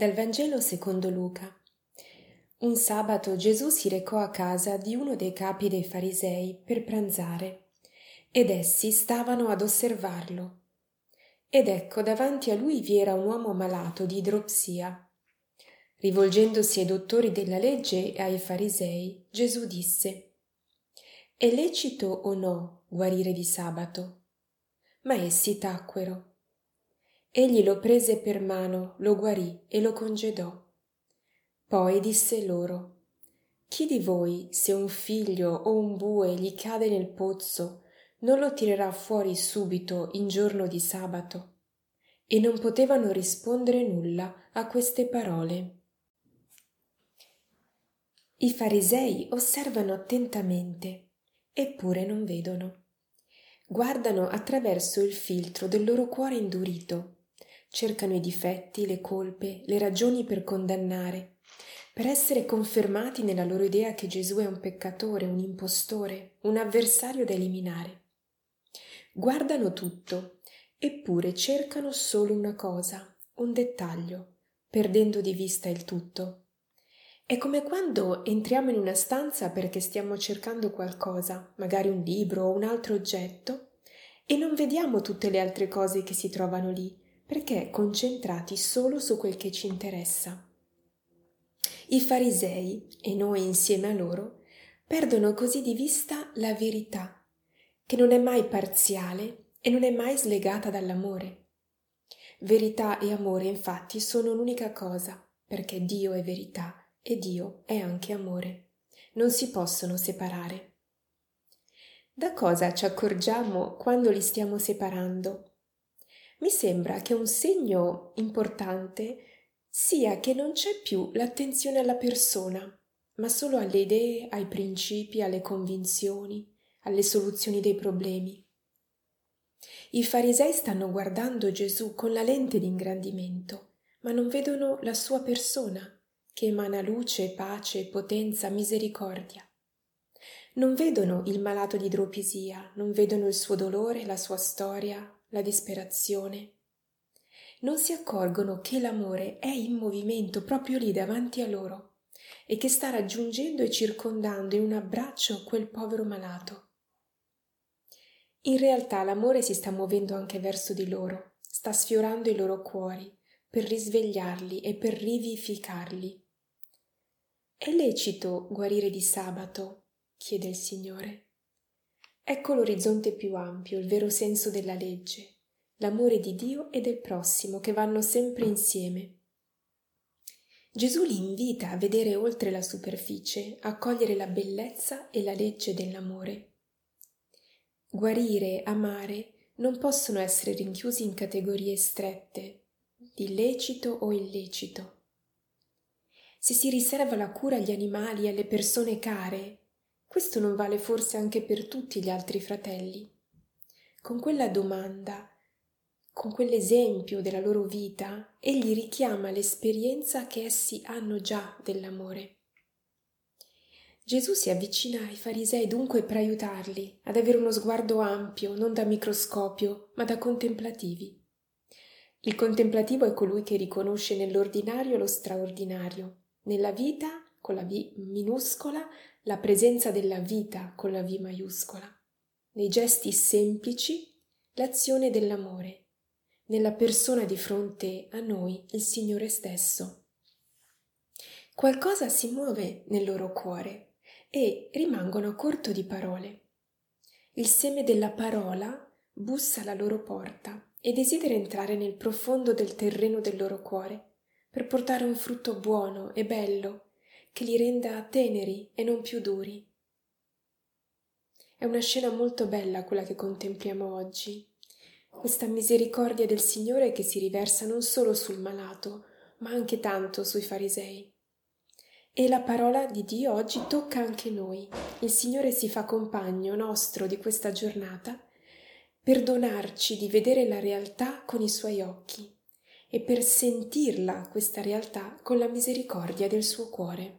Dal Vangelo secondo Luca. Un sabato Gesù si recò a casa di uno dei capi dei farisei per pranzare, ed essi stavano ad osservarlo. Ed ecco davanti a lui vi era un uomo malato di idropsia. Rivolgendosi ai dottori della legge e ai farisei, Gesù disse È lecito o no guarire di sabato? Ma essi tacquero. Egli lo prese per mano, lo guarì e lo congedò. Poi disse loro, Chi di voi, se un figlio o un bue gli cade nel pozzo, non lo tirerà fuori subito in giorno di sabato? E non potevano rispondere nulla a queste parole. I farisei osservano attentamente, eppure non vedono. Guardano attraverso il filtro del loro cuore indurito cercano i difetti, le colpe, le ragioni per condannare, per essere confermati nella loro idea che Gesù è un peccatore, un impostore, un avversario da eliminare. Guardano tutto, eppure cercano solo una cosa, un dettaglio, perdendo di vista il tutto. È come quando entriamo in una stanza perché stiamo cercando qualcosa, magari un libro o un altro oggetto, e non vediamo tutte le altre cose che si trovano lì, perché concentrati solo su quel che ci interessa. I farisei, e noi insieme a loro, perdono così di vista la verità, che non è mai parziale e non è mai slegata dall'amore. Verità e amore infatti sono un'unica cosa, perché Dio è verità e Dio è anche amore. Non si possono separare. Da cosa ci accorgiamo quando li stiamo separando? Mi sembra che un segno importante sia che non c'è più l'attenzione alla persona, ma solo alle idee, ai principi, alle convinzioni, alle soluzioni dei problemi. I farisei stanno guardando Gesù con la lente di ingrandimento, ma non vedono la sua persona, che emana luce, pace, potenza, misericordia. Non vedono il malato di idropisia, non vedono il suo dolore, la sua storia, la disperazione. Non si accorgono che l'amore è in movimento proprio lì davanti a loro e che sta raggiungendo e circondando in un abbraccio quel povero malato. In realtà l'amore si sta muovendo anche verso di loro, sta sfiorando i loro cuori per risvegliarli e per rivivificarli. È lecito guarire di sabato? chiede il Signore. Ecco l'orizzonte più ampio, il vero senso della legge, l'amore di Dio e del prossimo che vanno sempre insieme. Gesù li invita a vedere oltre la superficie, a cogliere la bellezza e la legge dell'amore. Guarire, amare non possono essere rinchiusi in categorie strette di lecito o illecito. Se si riserva la cura agli animali e alle persone care, questo non vale forse anche per tutti gli altri fratelli? Con quella domanda, con quell'esempio della loro vita, egli richiama l'esperienza che essi hanno già dell'amore. Gesù si avvicina ai farisei dunque per aiutarli ad avere uno sguardo ampio, non da microscopio, ma da contemplativi. Il contemplativo è colui che riconosce nell'ordinario lo straordinario, nella vita, con la V minuscola, la presenza della vita con la V maiuscola, nei gesti semplici l'azione dell'amore, nella persona di fronte a noi il Signore stesso. Qualcosa si muove nel loro cuore e rimangono a corto di parole. Il seme della parola bussa alla loro porta e desidera entrare nel profondo del terreno del loro cuore per portare un frutto buono e bello che li renda teneri e non più duri. È una scena molto bella quella che contempliamo oggi, questa misericordia del Signore che si riversa non solo sul malato, ma anche tanto sui farisei. E la parola di Dio oggi tocca anche noi. Il Signore si fa compagno nostro di questa giornata per donarci di vedere la realtà con i suoi occhi e per sentirla questa realtà con la misericordia del suo cuore.